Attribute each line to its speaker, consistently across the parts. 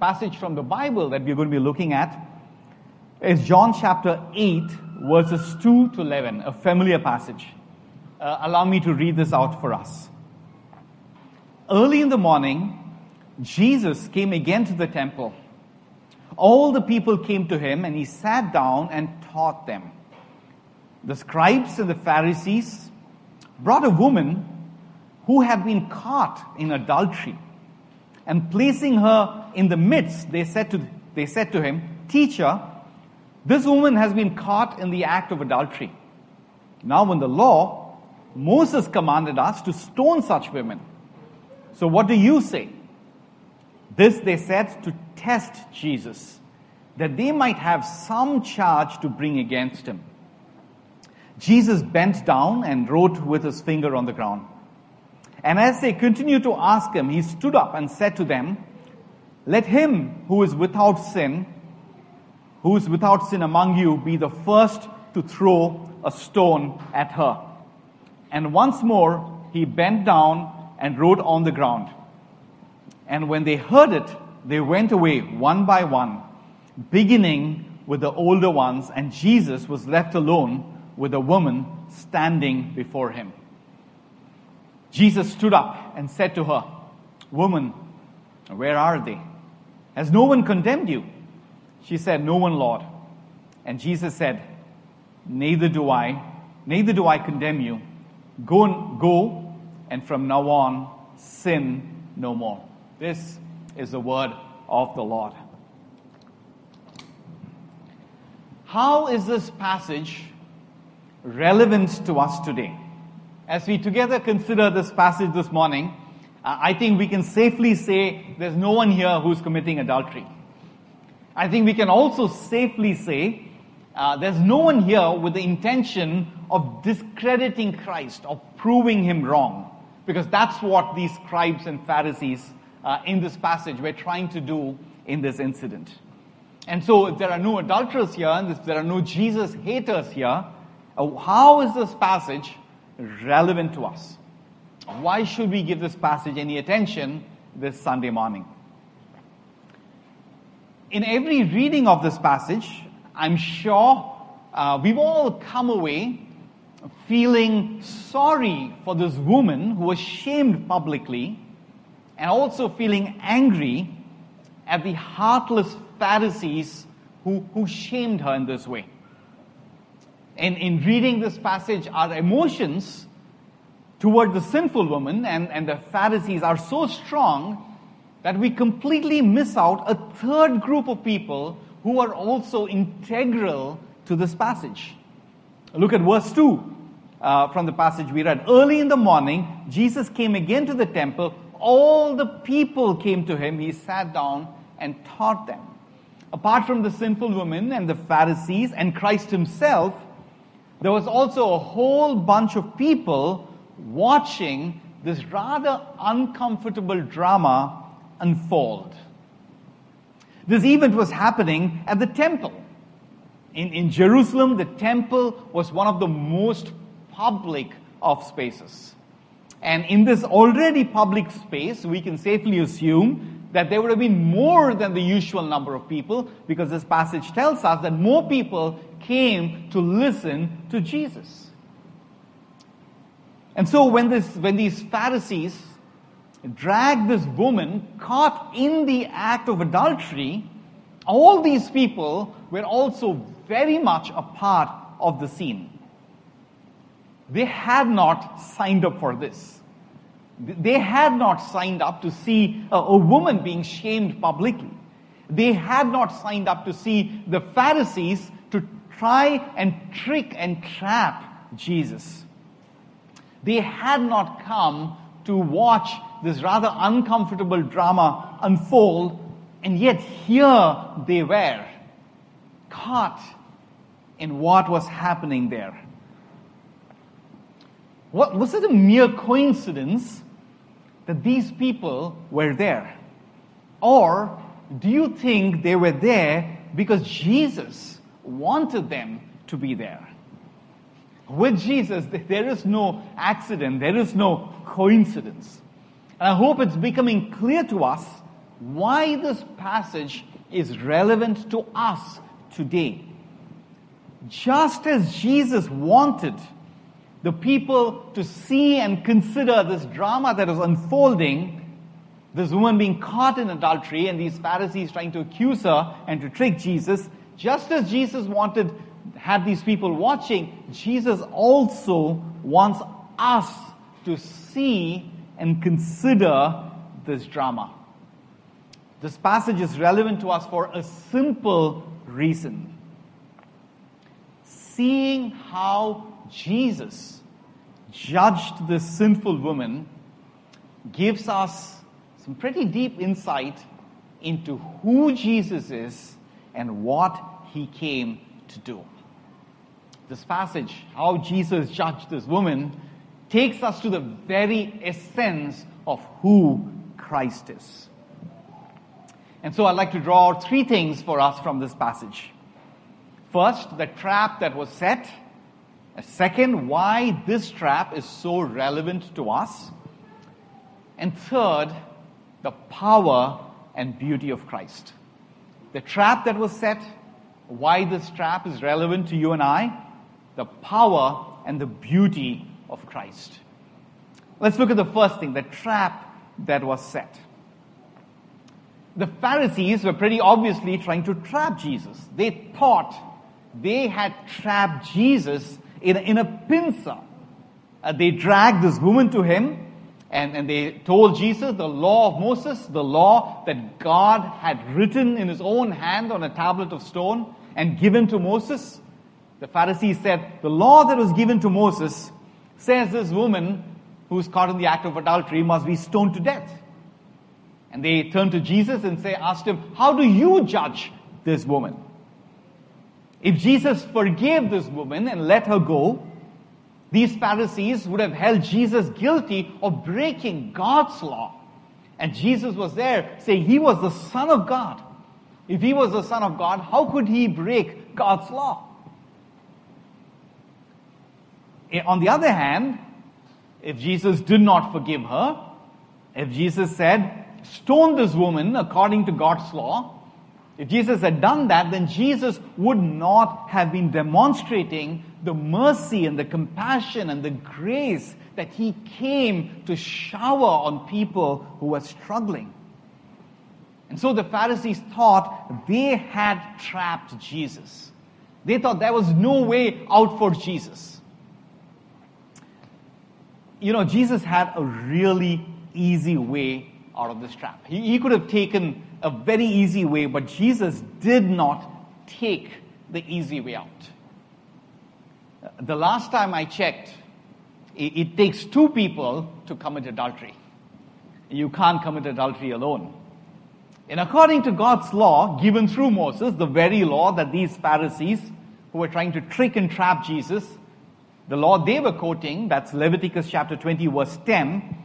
Speaker 1: passage from the Bible that we're going to be looking at is John chapter 8, verses 2 to 11, a familiar passage. Uh, allow me to read this out for us. Early in the morning, Jesus came again to the temple. All the people came to him, and he sat down and taught them. The scribes and the Pharisees brought a woman who had been caught in adultery. And placing her in the midst, they said to, they said to him, Teacher, this woman has been caught in the act of adultery. Now, in the law, Moses commanded us to stone such women. So, what do you say? This they said to test Jesus, that they might have some charge to bring against him. Jesus bent down and wrote with his finger on the ground. And as they continued to ask him, he stood up and said to them, Let him who is without sin, who is without sin among you, be the first to throw a stone at her. And once more he bent down and wrote on the ground. And when they heard it, they went away one by one, beginning with the older ones, and Jesus was left alone with a woman standing before him. Jesus stood up and said to her, Woman, where are they? Has no one condemned you? She said, No one, Lord. And Jesus said, Neither do I, neither do I condemn you. Go and go, and from now on, sin no more. This is the word of the Lord. How is this passage relevant to us today? As we together consider this passage this morning, uh, I think we can safely say there's no one here who's committing adultery. I think we can also safely say uh, there's no one here with the intention of discrediting Christ, of proving him wrong, because that's what these scribes and Pharisees uh, in this passage were trying to do in this incident. And so, if there are no adulterers here, and if there are no Jesus haters here, uh, how is this passage relevant to us? Why should we give this passage any attention this Sunday morning? In every reading of this passage, I'm sure uh, we've all come away feeling sorry for this woman who was shamed publicly and also feeling angry at the heartless Pharisees who, who shamed her in this way. In, in reading this passage, our emotions toward the sinful woman and, and the Pharisees are so strong that we completely miss out a third group of people who are also integral to this passage. Look at verse 2 uh, from the passage we read. Early in the morning, Jesus came again to the temple. All the people came to him. He sat down and taught them. Apart from the sinful woman and the Pharisees and Christ himself, there was also a whole bunch of people watching this rather uncomfortable drama unfold. This event was happening at the temple. In, in Jerusalem, the temple was one of the most public of spaces. And in this already public space, we can safely assume that there would have been more than the usual number of people because this passage tells us that more people came to listen to Jesus. And so when, this, when these Pharisees dragged this woman caught in the act of adultery, all these people were also very much a part of the scene. They had not signed up for this. They had not signed up to see a, a woman being shamed publicly. They had not signed up to see the Pharisees to try and trick and trap Jesus. They had not come to watch this rather uncomfortable drama unfold, and yet here they were, caught in what was happening there. What, was it a mere coincidence that these people were there? Or do you think they were there because Jesus wanted them to be there. With Jesus, there is no accident, there is no coincidence. And I hope it's becoming clear to us why this passage is relevant to us today. Just as Jesus wanted the people to see and consider this drama that is unfolding, this woman being caught in adultery and these Pharisees trying to accuse her and to trick Jesus, just as Jesus wanted had these people watching, Jesus also wants us to see and consider this drama. This passage is relevant to us for a simple reason. Seeing how Jesus judged this sinful woman gives us some pretty deep insight into who Jesus is and what he came to do. This passage, how Jesus judged this woman, takes us to the very essence of who Christ is. And so I'd like to draw three things for us from this passage. First, the trap that was set. Second, why this trap is so relevant to us. And third, the power and beauty of Christ. The trap that was set, why this trap is relevant to you and I, the power and the beauty of Christ. Let's look at the first thing, the trap that was set. The Pharisees were pretty obviously trying to trap Jesus. They thought they had trapped Jesus in a, in a pincer. Uh, they dragged this woman to him and, and they told Jesus the law of Moses, the law that God had written in his own hand on a tablet of stone and given to Moses. The Pharisees said, the law that was given to Moses says this woman who's caught in the act of adultery must be stoned to death. And they turned to Jesus and say, asked him, how do you judge this woman? If Jesus forgave this woman and let her go, these Pharisees would have held Jesus guilty of breaking God's law. And Jesus was there saying he was the Son of God. If he was the Son of God, how could he break God's law? Eh, on the other hand, if Jesus did not forgive her, if Jesus said, stone this woman according to God's law, if Jesus had done that, then Jesus would not have been demonstrating the mercy and the compassion and the grace that he came to shower on people who were struggling. And so the Pharisees thought they had trapped Jesus. They thought there was no way out for Jesus. You know, Jesus had a really easy way out of this trap. He, he could have taken a very easy way, but Jesus did not take the easy way out. The last time I checked, it, it takes two people to commit adultery. You can't commit adultery alone. And according to God's law, given through Moses, the very law that these Pharisees who were trying to trick and trap Jesus, the law they were quoting, that's Leviticus chapter 20, verse 10,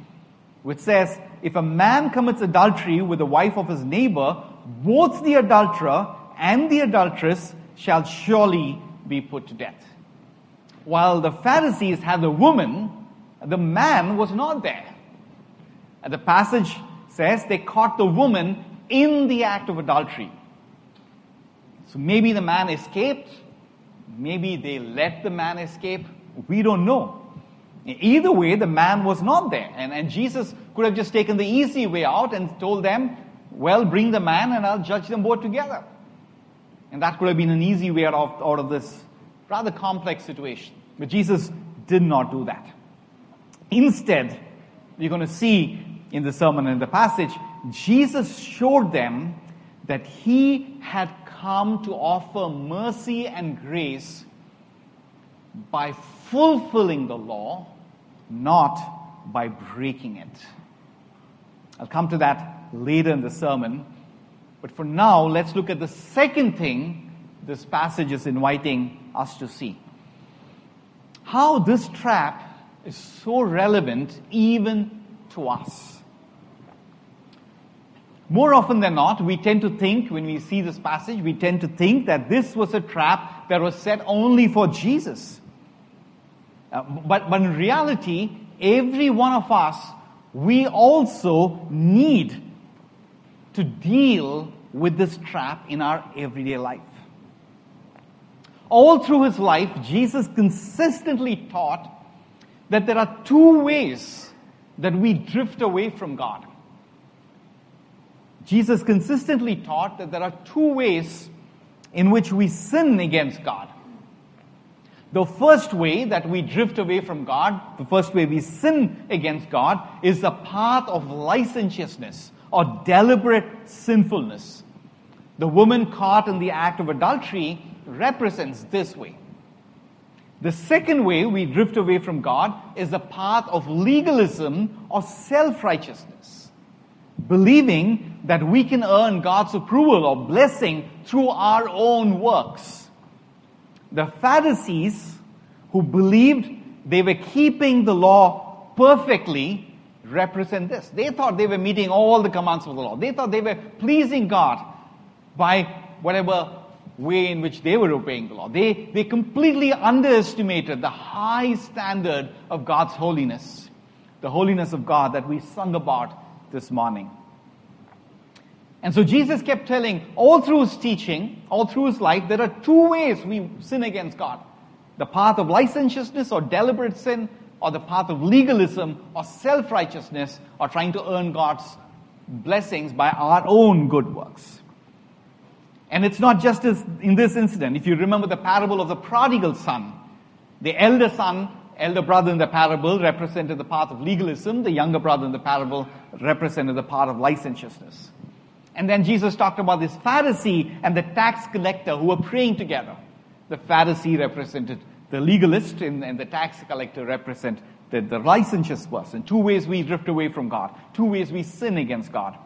Speaker 1: which says, if a man commits adultery with the wife of his neighbor, both the adulterer and the adulteress shall surely be put to death. While the Pharisees had the woman, the man was not there. And the passage says they caught the woman in the act of adultery. So maybe the man escaped, maybe they let the man escape, we don't know. Either way, the man was not there. And, and Jesus could have just taken the easy way out and told them, well, bring the man and I'll judge them both together. And that could have been an easy way out of, out of this rather complex situation. But Jesus did not do that. Instead, we're going to see in the sermon and the passage, Jesus showed them that he had come to offer mercy and grace by fulfilling the law not by breaking it. I'll come to that later in the sermon. But for now, let's look at the second thing this passage is inviting us to see. How this trap is so relevant even to us. More often than not, we tend to think, when we see this passage, we tend to think that this was a trap that was set only for Jesus. Uh, but, but in reality, every one of us, we also need to deal with this trap in our everyday life. All through his life, Jesus consistently taught that there are two ways that we drift away from God. Jesus consistently taught that there are two ways in which we sin against God. The first way that we drift away from God, the first way we sin against God, is the path of licentiousness or deliberate sinfulness. The woman caught in the act of adultery represents this way. The second way we drift away from God is the path of legalism or self righteousness, believing that we can earn God's approval or blessing through our own works. The Pharisees, who believed they were keeping the law perfectly, represent this. They thought they were meeting all the commands of the law. They thought they were pleasing God by whatever way in which they were obeying the law. They, they completely underestimated the high standard of God's holiness, the holiness of God that we sung about this morning. And so Jesus kept telling all through his teaching, all through his life, there are two ways we sin against God. The path of licentiousness or deliberate sin, or the path of legalism or self-righteousness, or trying to earn God's blessings by our own good works. And it's not just as in this incident. If you remember the parable of the prodigal son, the elder son, elder brother in the parable represented the path of legalism, the younger brother in the parable represented the path of licentiousness. And then Jesus talked about this Pharisee and the tax collector who were praying together. The Pharisee represented the legalist and, and the tax collector represented the, the licentious person. Two ways we drift away from God. Two ways we sin against God.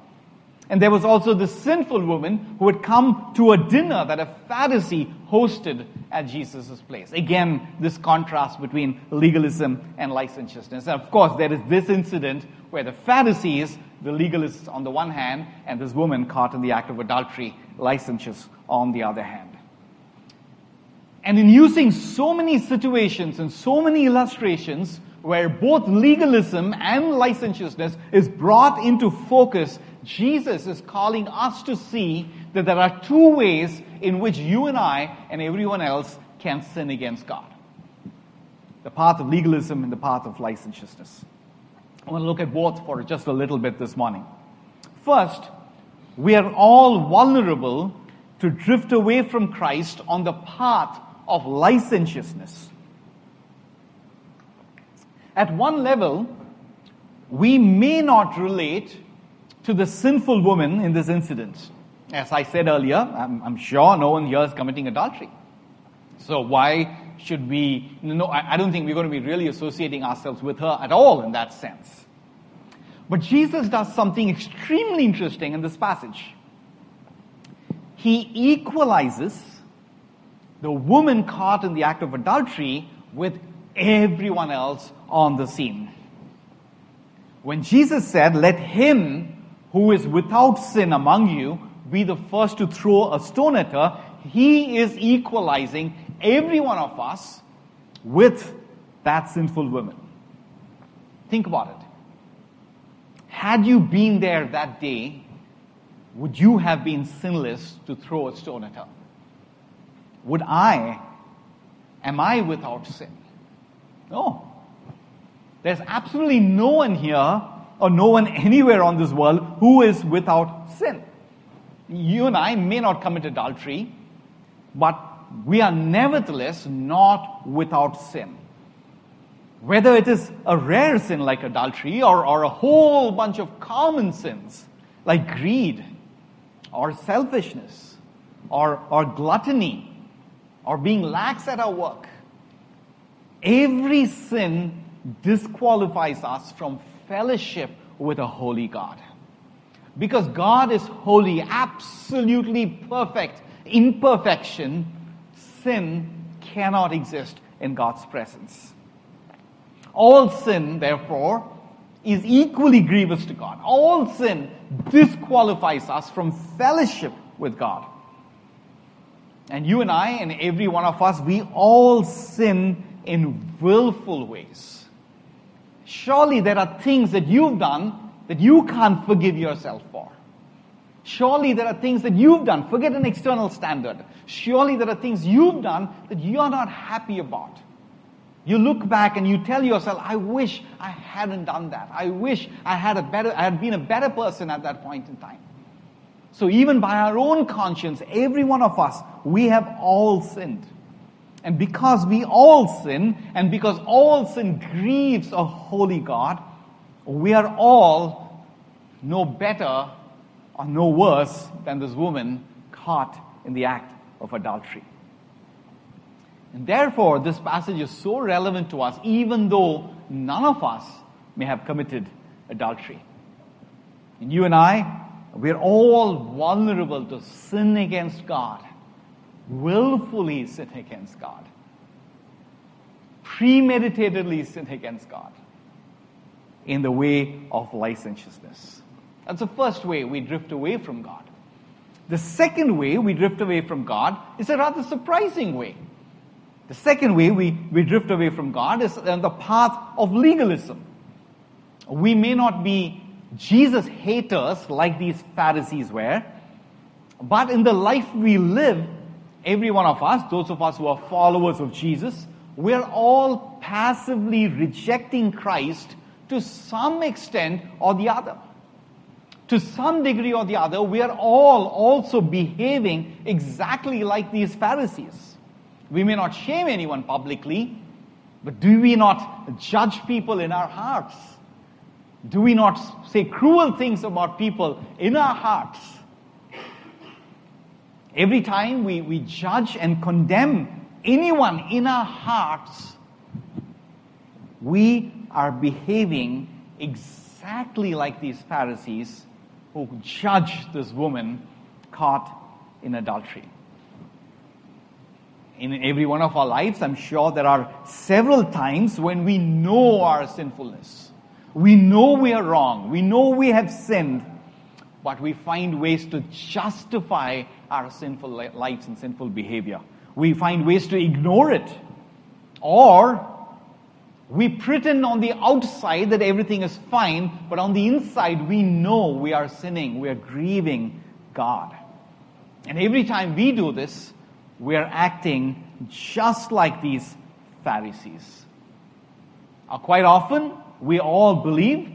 Speaker 1: And there was also the sinful woman who had come to a dinner that a Pharisee hosted at Jesus' place. Again, this contrast between legalism and licentiousness. And of course, there is this incident where the Pharisees, the legalists on the one hand, and this woman caught in the act of adultery, licentious on the other hand. And in using so many situations and so many illustrations where both legalism and licentiousness is brought into focus, Jesus is calling us to see that there are two ways in which you and I and everyone else can sin against God the path of legalism and the path of licentiousness. I want to look at both for just a little bit this morning. First, we are all vulnerable to drift away from Christ on the path of licentiousness. At one level, we may not relate to the sinful woman in this incident. As I said earlier, I'm, I'm sure no one here is committing adultery. So why should we? No, I, don't think we're going to be really associating ourselves with her at all in that sense. But Jesus does something extremely interesting in this passage. He equalizes the woman caught in the act of adultery with everyone else on the scene. When Jesus said, Let him who is without sin among you be the first to throw a stone at her, he is equalizing every one of us with that sinful woman. Think about it. Had you been there that day, would you have been sinless to throw a stone at her? Would I, am I without sin? No. There's absolutely no one here or no one anywhere on this world who is without sin. You and I may not commit adultery, but we are nevertheless not without sin. Whether it is a rare sin like adultery or, or a whole bunch of common sins like greed or selfishness or, or gluttony or being lax at our work, every sin disqualifies us from fellowship with a holy God. Because God is holy, absolutely perfect. Imperfection, sin cannot exist in God's presence. All sin, therefore, is equally grievous to God. All sin disqualifies us from fellowship with God. And you and I, and every one of us, we all sin in willful ways. Surely there are things that you've done that you can't forgive yourself for. Surely there are things that you've done. Forget an external standard. Surely there are things you've done that you're not happy about. You look back and you tell yourself, I wish I hadn't done that. I wish I had a better, I had been a better person at that point in time. So even by our own conscience, every one of us, we have all sinned. And because we all sin, and because all sin grieves a holy God, we are all no better or no worse than this woman caught in the act of adultery. And therefore, this passage is so relevant to us, even though none of us may have committed adultery. And you and I, we're all vulnerable to sin against God willfully sin against God, premeditatedly sin against God in the way of licentiousness. That's the first way we drift away from God. The second way we drift away from God is a rather surprising way. The second way we, we drift away from God is on the path of legalism. We may not be Jesus haters like these Pharisees were, but in the life we live, every one of us, those of us who are followers of Jesus, we're all passively rejecting Christ to some extent or the other. To some degree or the other, we are all also behaving exactly like these Pharisees. We may not shame anyone publicly, but do we not judge people in our hearts? Do we not say cruel things about people in our hearts? Every time we, we judge and condemn anyone in our hearts, we are behaving exactly like these Pharisees who judged this woman caught in adultery. In every one of our lives, I'm sure there are several times when we know our sinfulness. We know we are wrong. We know we have sinned but we find ways to justify our sinful lives and sinful behavior. We find ways to ignore it. Or we pretend on the outside that everything is fine, but on the inside we know we are sinning, we are grieving God. And every time we do this, we are acting just like these Pharisees. Uh, quite often, we all believe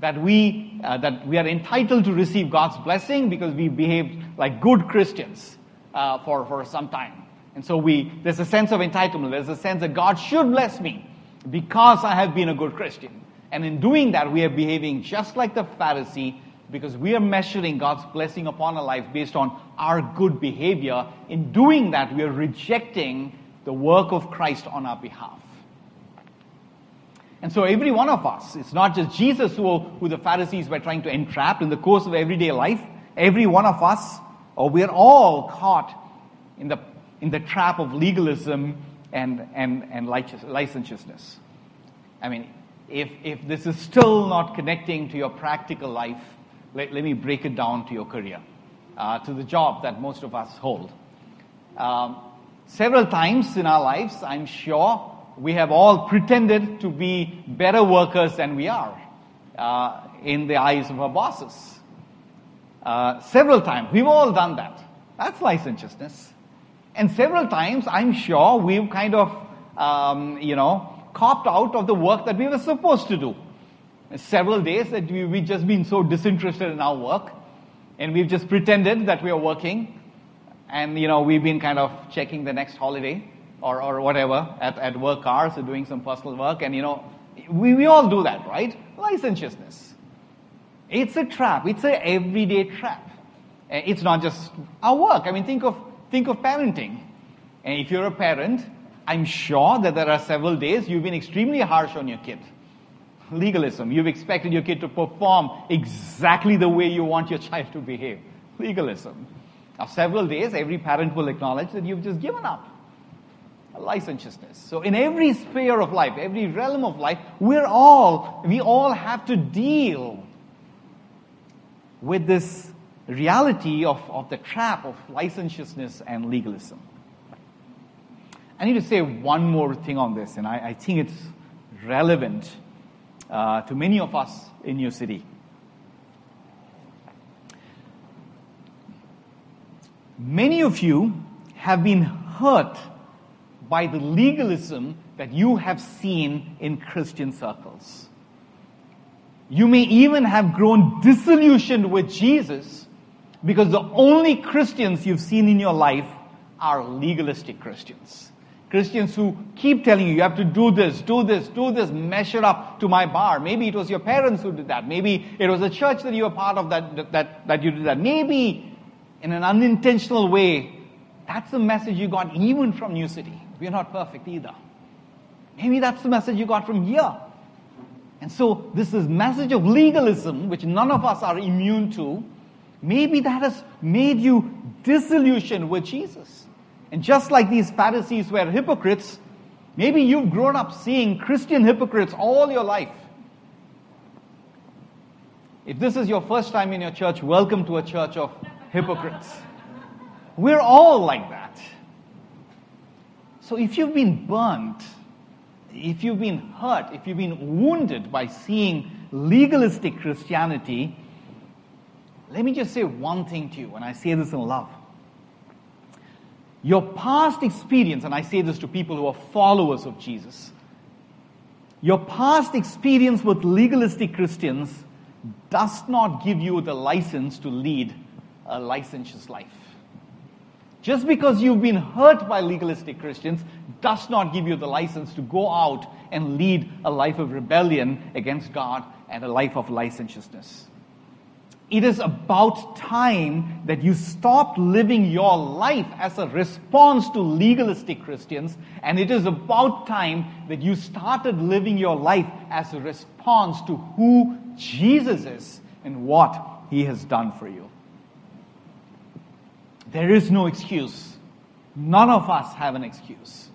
Speaker 1: that we, uh, that we are entitled to receive God's blessing because we behaved like good Christians uh, for, for some time. And so we, there's a sense of entitlement. There's a sense that God should bless me because I have been a good Christian. And in doing that, we are behaving just like the Pharisee because we are measuring God's blessing upon our life based on our good behavior. In doing that, we are rejecting the work of Christ on our behalf. And so every one of us, it's not just Jesus who, who the Pharisees were trying to entrap in the course of everyday life. Every one of us, or we're all caught in the, in the trap of legalism and, and, and licentiousness. I mean, if, if this is still not connecting to your practical life, let, let me break it down to your career, uh, to the job that most of us hold. Um, several times in our lives, I'm sure, we have all pretended to be better workers than we are uh, in the eyes of our bosses. Uh, several times. We've all done that. That's licentiousness. And several times, I'm sure we've kind of, um, you know, copped out of the work that we were supposed to do. Several days that we, we've just been so disinterested in our work, and we've just pretended that we are working, and, you know, we've been kind of checking the next holiday or, or whatever at, at work hours or doing some personal work. And, you know, we, we all do that, right? Licentiousness. It's a trap. It's a everyday trap. It's not just our work. I mean, think of, think of parenting. And if you're a parent, I'm sure that there are several days you've been extremely harsh on your kid. Legalism. You've expected your kid to perform exactly the way you want your child to behave. Legalism. Now, several days, every parent will acknowledge that you've just given up licentiousness. So in every sphere of life, every realm of life, we're all, we all have to deal with this reality of, of the trap of licentiousness and legalism. I need to say one more thing on this, and I, I think it's relevant uh, to many of us in New City. Many of you have been hurt by the legalism that you have seen in Christian circles. You may even have grown disillusioned with Jesus because the only Christians you've seen in your life are legalistic Christians. Christians who keep telling you, you have to do this, do this, do this, measure up to my bar. Maybe it was your parents who did that. Maybe it was a church that you were part of that, that, that you did that. Maybe in an unintentional way, that's the message you got even from New City. We're not perfect either. Maybe that's the message you got from here. And so this is message of legalism, which none of us are immune to. Maybe that has made you disillusioned with Jesus. And just like these Pharisees were hypocrites, maybe you've grown up seeing Christian hypocrites all your life. If this is your first time in your church, welcome to a church of hypocrites. We're all like that. So if you've been burnt, if you've been hurt, if you've been wounded by seeing legalistic Christianity, let me just say one thing to you, and I say this in love. Your past experience, and I say this to people who are followers of Jesus, your past experience with legalistic Christians does not give you the license to lead a licentious life. Just because you've been hurt by legalistic Christians does not give you the license to go out and lead a life of rebellion against God and a life of licentiousness. It is about time that you stopped living your life as a response to legalistic Christians, and it is about time that you started living your life as a response to who Jesus is and what he has done for you. There is no excuse. None of us have an excuse.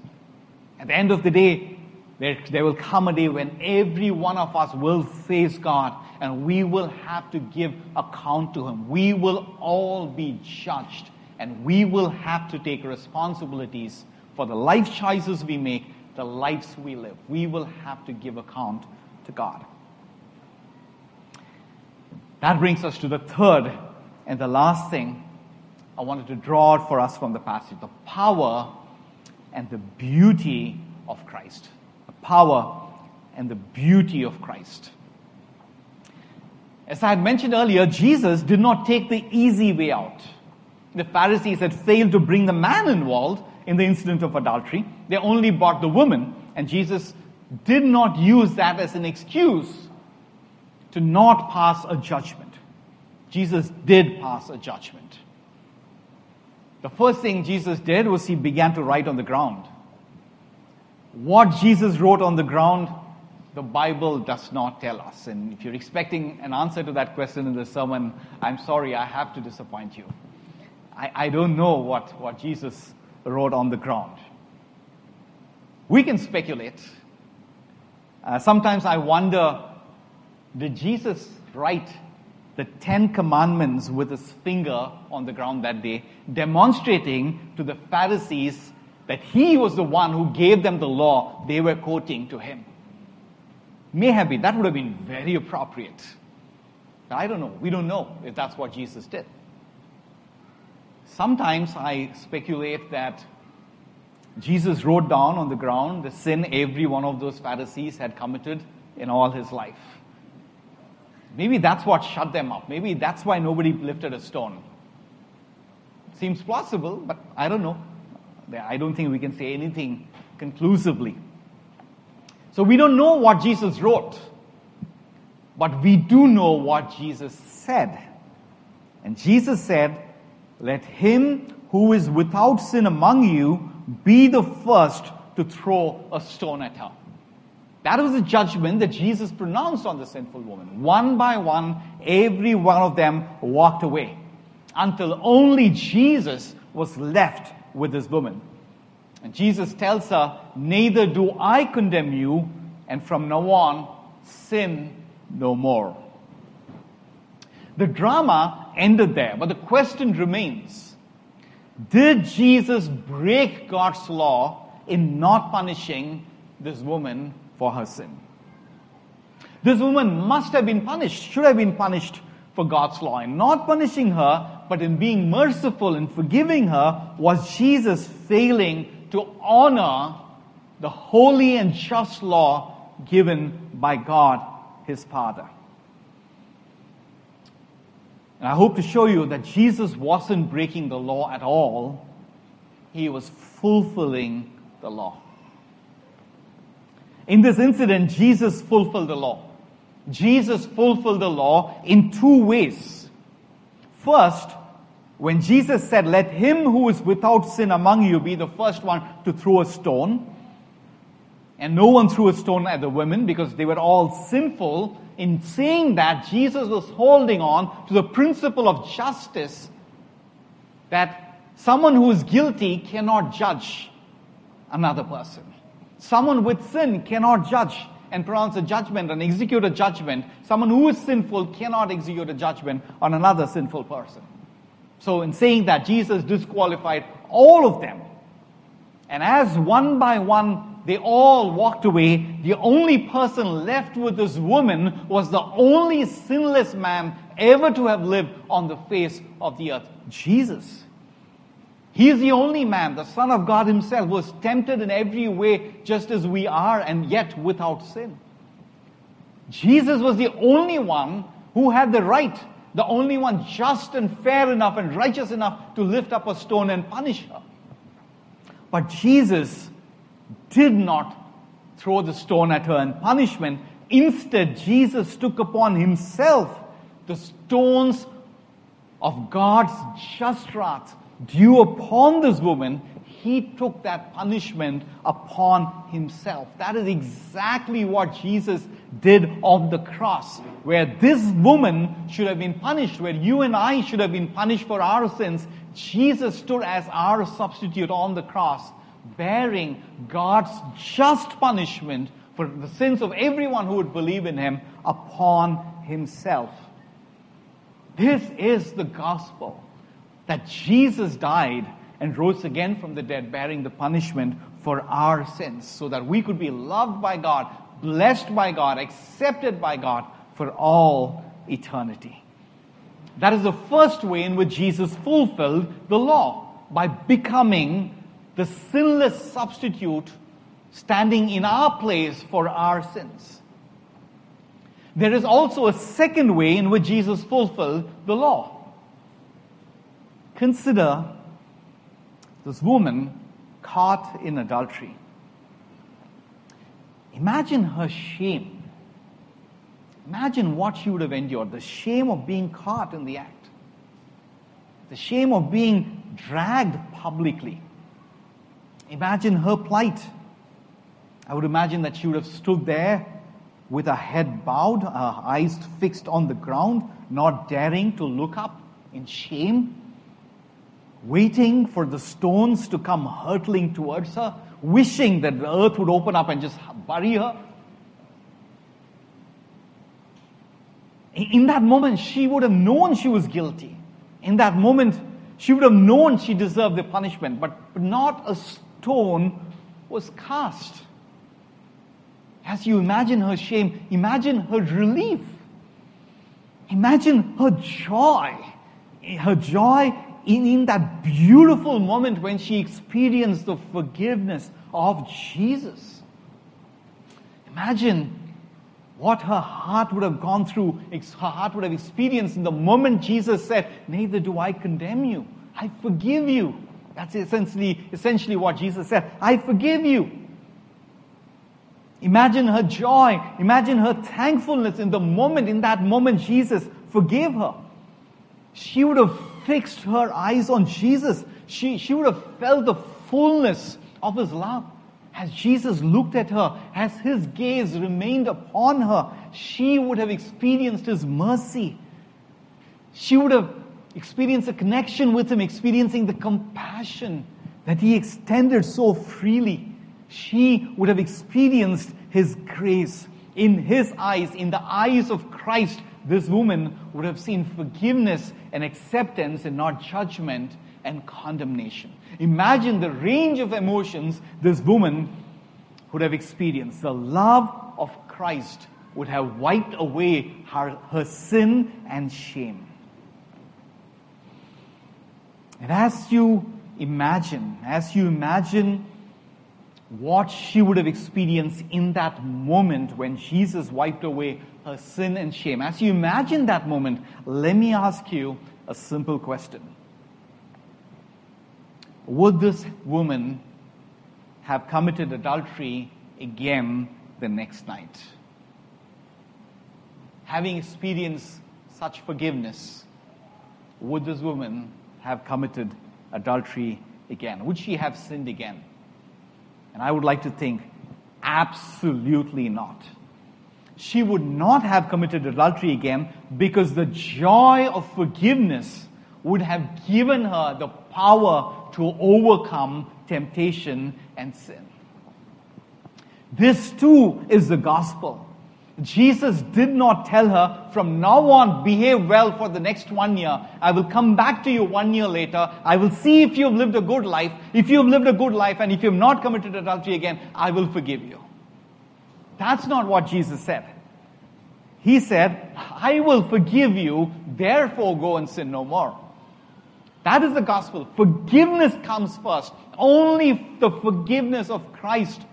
Speaker 1: At the end of the day, there, will come a day when every one of us will face God and we will have to give account to Him. We will all be judged and we will have to take responsibilities for the life choices we make, the lives we live. We will have to give account to God. That brings us to the third and the last thing I wanted to draw for us from the passage the power and the beauty of Christ. Power and the beauty of Christ. As I had mentioned earlier, Jesus did not take the easy way out. The Pharisees had failed to bring the man involved in the incident of adultery. They only brought the woman, and Jesus did not use that as an excuse to not pass a judgment. Jesus did pass a judgment. The first thing Jesus did was he began to write on the ground. What Jesus wrote on the ground the Bible does not tell us. And if you're expecting an answer to that question in the sermon, I'm sorry, I have to disappoint you. I, I don't know what, what Jesus wrote on the ground. We can speculate. Uh, sometimes I wonder did Jesus write the Ten Commandments with his finger on the ground that day, demonstrating to the Pharisees that he was the one who gave them the law they were quoting to him? May have been. That would have been very appropriate. I don't know. We don't know if that's what Jesus did. Sometimes I speculate that Jesus wrote down on the ground the sin every one of those Pharisees had committed in all his life. Maybe that's what shut them up. Maybe that's why nobody lifted a stone. Seems plausible, but I don't know. I don't think we can say anything conclusively. So we don't know what Jesus wrote, but we do know what Jesus said. And Jesus said, Let him who is without sin among you be the first to throw a stone at her. That was the judgment that Jesus pronounced on the sinful woman. One by one, every one of them walked away until only Jesus was left with this woman. And Jesus tells her, Neither do I condemn you, and from now on, sin no more. The drama ended there, but the question remains Did Jesus break God's law in not punishing this woman for her sin? This woman must have been punished, should have been punished for God's law. In not punishing her, but in being merciful and forgiving her, was Jesus failing to honor the holy and just law given by God, his Father? And I hope to show you that Jesus wasn't breaking the law at all, he was fulfilling the law. In this incident, Jesus fulfilled the law. Jesus fulfilled the law in two ways. First, when Jesus said, Let him who is without sin among you be the first one to throw a stone, and no one threw a stone at the women because they were all sinful, in saying that, Jesus was holding on to the principle of justice that someone who is guilty cannot judge another person. Someone with sin cannot judge and pronounce a judgment and execute a judgment. Someone who is sinful cannot execute a judgment on another sinful person. So, in saying that, Jesus disqualified all of them. And as one by one they all walked away, the only person left with this woman was the only sinless man ever to have lived on the face of the earth Jesus. He is the only man, the Son of God Himself, was tempted in every way just as we are and yet without sin. Jesus was the only one who had the right, the only one just and fair enough and righteous enough to lift up a stone and punish her. But Jesus did not throw the stone at her in punishment. Instead, Jesus took upon himself the stones of God's just wrath due upon this woman, he took that punishment upon himself. That is exactly what Jesus did on the cross, where this woman should have been punished, where you and I should have been punished for our sins. Jesus stood as our substitute on the cross, bearing God's just punishment for the sins of everyone who would believe in him upon himself. This is the gospel that Jesus died and rose again from the dead, bearing the punishment for our sins, so that we could be loved by God, blessed by God, accepted by God for all eternity. That is the first way in which Jesus fulfilled the law, by becoming the sinless substitute standing in our place for our sins. There is also a second way in which Jesus fulfilled the law. Consider this woman caught in adultery. Imagine her shame. Imagine what she would have endured the shame of being caught in the act, the shame of being dragged publicly. Imagine her plight. I would imagine that she would have stood there with her head bowed, her eyes fixed on the ground, not daring to look up in shame waiting for the stones to come hurtling towards her, wishing that the earth would open up and just bury her. In that moment, she would have known she was guilty. In that moment, she would have known she deserved the punishment, but not a stone was cast. As you imagine her shame, imagine her relief. Imagine her joy. Her joy in, in that beautiful moment when she experienced the forgiveness of Jesus. Imagine what her heart would have gone through, her heart would have experienced in the moment Jesus said, Neither do I condemn you. I forgive you. That's essentially, essentially what Jesus said. I forgive you. Imagine her joy. Imagine her thankfulness in the moment, in that moment Jesus forgave her. She would have fixed her eyes on Jesus, she, she would have felt the fullness of his love. As Jesus looked at her, as his gaze remained upon her, she would have experienced his mercy. She would have experienced a connection with him, experiencing the compassion that he extended so freely. She would have experienced his grace in his eyes, in the eyes of Christ this woman would have seen forgiveness and acceptance and not judgment and condemnation. Imagine the range of emotions this woman would have experienced. The love of Christ would have wiped away her, her sin and shame. And as you imagine, as you imagine what she would have experienced in that moment when Jesus wiped away her sin and shame, as you imagine that moment, let me ask you a simple question. Would this woman have committed adultery again the next night? Having experienced such forgiveness, would this woman have committed adultery again? Would she have sinned again? And I would like to think absolutely not. She would not have committed adultery again because the joy of forgiveness would have given her the power to overcome temptation and sin. This too is the gospel. Jesus did not tell her, from now on, behave well for the next one year. I will come back to you one year later. I will see if you have lived a good life. If you have lived a good life and if you have not committed adultery again, I will forgive you. That's not what Jesus said. He said, I will forgive you, therefore go and sin no more. That is the gospel. Forgiveness comes first. Only the forgiveness of Christ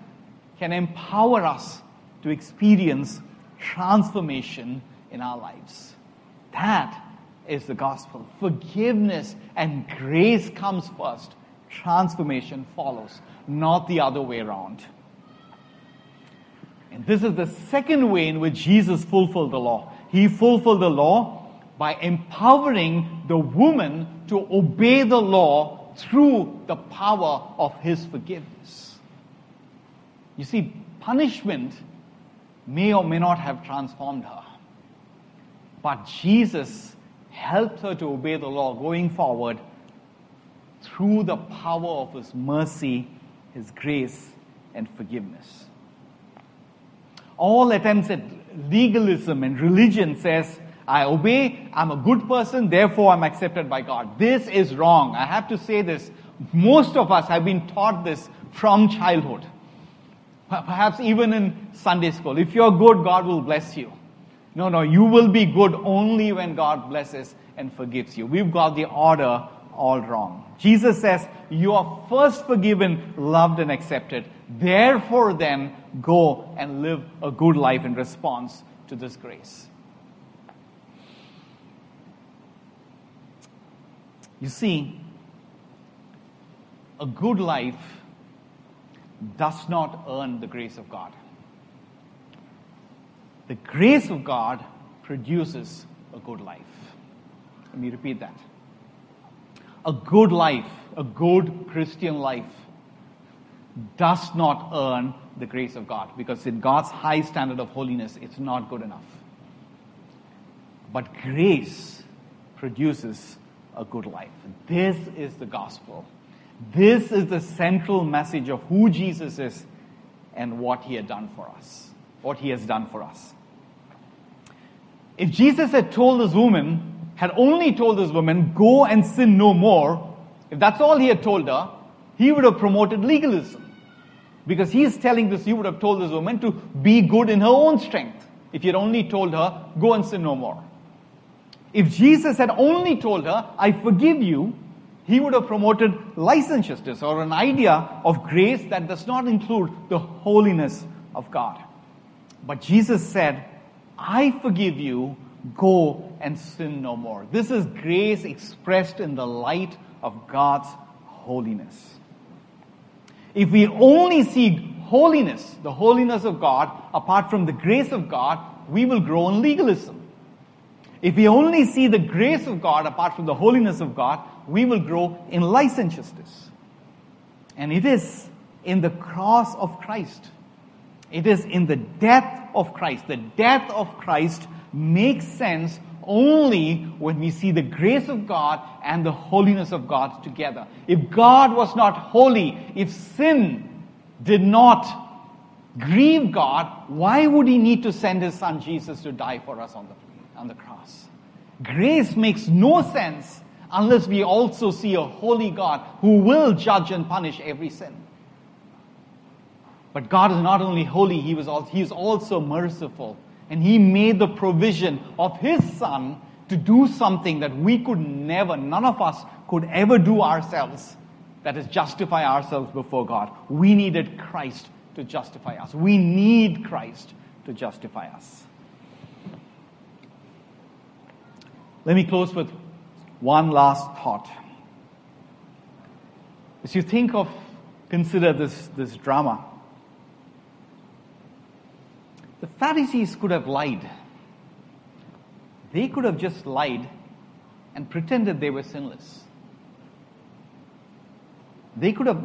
Speaker 1: can empower us to experience transformation in our lives. That is the gospel. Forgiveness and grace comes first. Transformation follows, not the other way around. And this is the second way in which Jesus fulfilled the law. He fulfilled the law by empowering the woman to obey the law through the power of his forgiveness. You see, punishment may or may not have transformed her. But Jesus helped her to obey the law going forward through the power of His mercy, His grace, and forgiveness. All attempts at legalism and religion says, I obey, I'm a good person, therefore I'm accepted by God. This is wrong. I have to say this. Most of us have been taught this from childhood. Perhaps even in Sunday school. If you're good, God will bless you. No, no, you will be good only when God blesses and forgives you. We've got the order all wrong. Jesus says, You are first forgiven, loved, and accepted. Therefore, then, go and live a good life in response to this grace. You see, a good life does not earn the grace of God. The grace of God produces a good life. Let me repeat that. A good life, a good Christian life, does not earn the grace of God because in God's high standard of holiness, it's not good enough. But grace produces a good life. This is the gospel. This is the central message of who Jesus is and what he had done for us. What he has done for us. If Jesus had told this woman, had only told this woman, go and sin no more, if that's all he had told her, he would have promoted legalism. Because he is telling this, he would have told this woman to be good in her own strength. If he had only told her, go and sin no more. If Jesus had only told her, I forgive you, he would have promoted licentiousness or an idea of grace that does not include the holiness of God. But Jesus said, I forgive you, go and sin no more. This is grace expressed in the light of God's holiness. If we only see holiness, the holiness of God, apart from the grace of God, we will grow in legalism. If we only see the grace of God apart from the holiness of God, we will grow in licentiousness. And it is in the cross of Christ. It is in the death of Christ. The death of Christ makes sense only when we see the grace of God and the holiness of God together. If God was not holy, if sin did not grieve God, why would He need to send His Son Jesus to die for us on the on the cross. Grace makes no sense unless we also see a holy God who will judge and punish every sin. But God is not only holy, He, was also, he is also merciful. And He made the provision of His Son to do something that we could never, none of us could ever do ourselves, that is, justify ourselves before God. We needed Christ to justify us. We need Christ to justify us. Let me close with one last thought. As you think of, consider this, this drama, the Pharisees could have lied. They could have just lied and pretended they were sinless. They could have,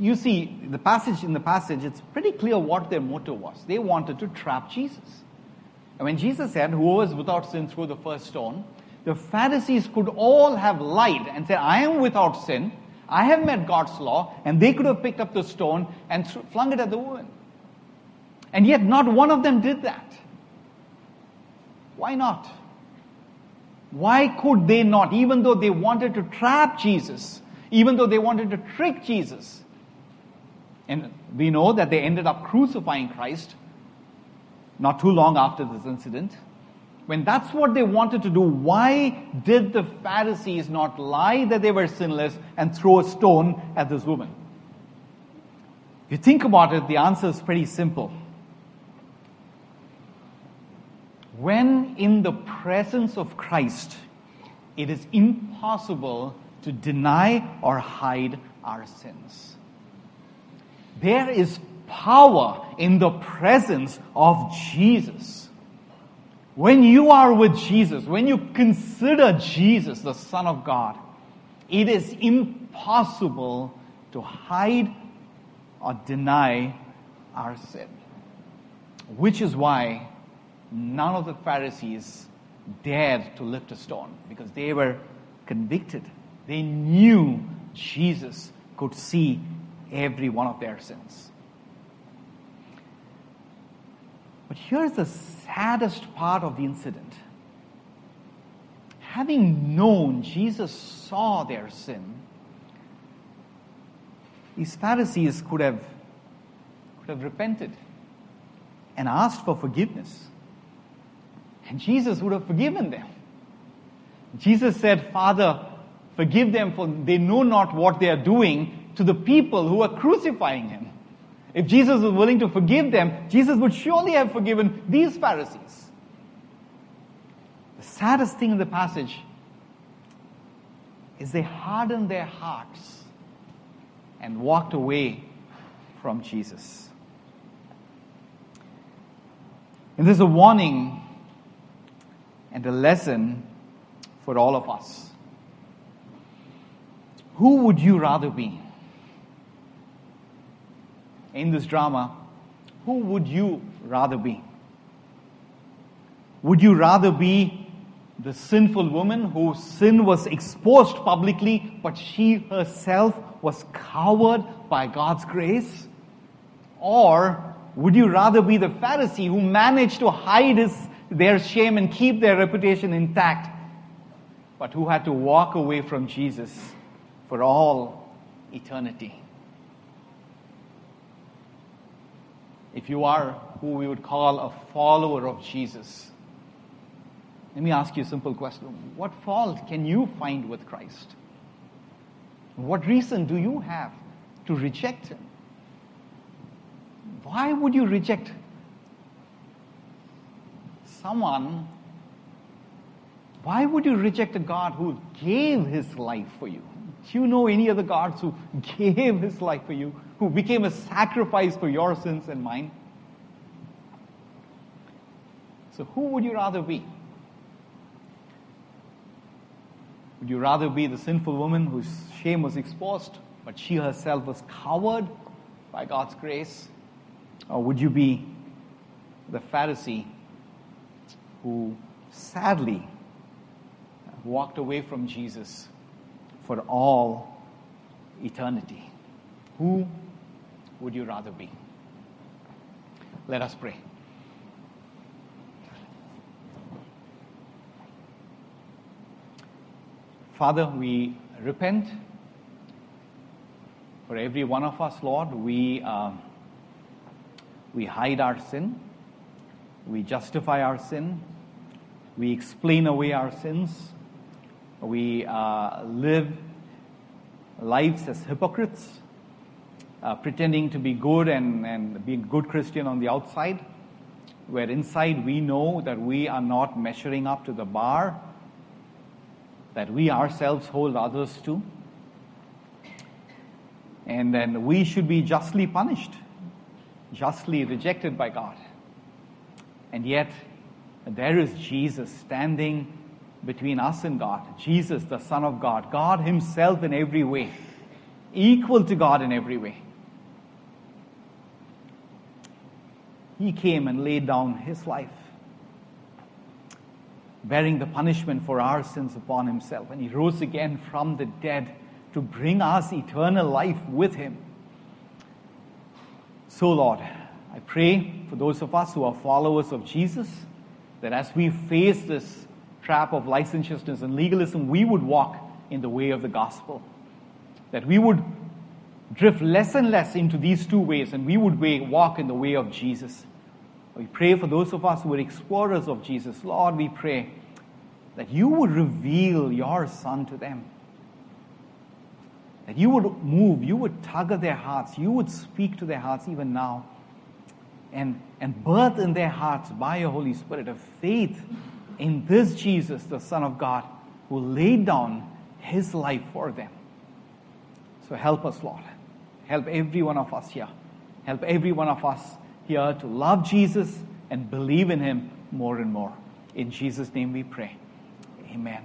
Speaker 1: you see, the passage in the passage, it's pretty clear what their motive was. They wanted to trap Jesus. And when Jesus said, Who is without sin through the first stone, the Pharisees could all have lied and said, I am without sin, I have met God's law, and they could have picked up the stone and flung it at the woman. And yet, not one of them did that. Why not? Why could they not, even though they wanted to trap Jesus, even though they wanted to trick Jesus? And we know that they ended up crucifying Christ not too long after this incident. When that's what they wanted to do, why did the Pharisees not lie that they were sinless and throw a stone at this woman? If you think about it, the answer is pretty simple. When in the presence of Christ, it is impossible to deny or hide our sins. There is power in the presence of Jesus. When you are with Jesus, when you consider Jesus, the Son of God, it is impossible to hide or deny our sin. Which is why none of the Pharisees dared to lift a stone because they were convicted. They knew Jesus could see every one of their sins. But here's the saddest part of the incident. Having known Jesus saw their sin, these Pharisees could have, could have repented and asked for forgiveness. And Jesus would have forgiven them. Jesus said, Father, forgive them for they know not what they are doing to the people who are crucifying him. If Jesus was willing to forgive them, Jesus would surely have forgiven these Pharisees. The saddest thing in the passage is they hardened their hearts and walked away from Jesus. And this is a warning and a lesson for all of us. Who would you rather be? In this drama, who would you rather be? Would you rather be the sinful woman whose sin was exposed publicly, but she herself was covered by God's grace? Or would you rather be the Pharisee who managed to hide his, their shame and keep their reputation intact, but who had to walk away from Jesus for all eternity? If you are who we would call a follower of Jesus, let me ask you a simple question. What fault can you find with Christ? What reason do you have to reject Him? Why would you reject someone? Why would you reject a God who gave His life for you? Do you know any other gods who gave His life for you? Who became a sacrifice for your sins and mine. So, who would you rather be? Would you rather be the sinful woman whose shame was exposed, but she herself was covered by God's grace? Or would you be the Pharisee who sadly walked away from Jesus for all eternity? Who would you rather be? Let us pray. Father, we repent for every one of us, Lord. We, uh, we hide our sin, we justify our sin, we explain away our sins, we uh, live lives as hypocrites, uh, pretending to be good and, and being good Christian on the outside, where inside we know that we are not measuring up to the bar that we ourselves hold others to. And then we should be justly punished, justly rejected by God. And yet, there is Jesus standing between us and God. Jesus, the Son of God, God Himself in every way, equal to God in every way. He came and laid down His life, bearing the punishment for our sins upon Himself. And He rose again from the dead to bring us eternal life with Him. So, Lord, I pray for those of us who are followers of Jesus that as we face this trap of licentiousness and legalism, we would walk in the way of the gospel. That we would drift less and less into these two ways and we would walk in the way of Jesus. We pray for those of us who are explorers of Jesus. Lord, we pray that you would reveal your Son to them. That you would move, you would tug at their hearts, you would speak to their hearts even now. And, and birth in their hearts by your Holy Spirit of faith in this Jesus, the Son of God, who laid down his life for them. So help us, Lord. Help every one of us here. Help every one of us here to love Jesus and believe in him more and more. In Jesus' name we pray. Amen.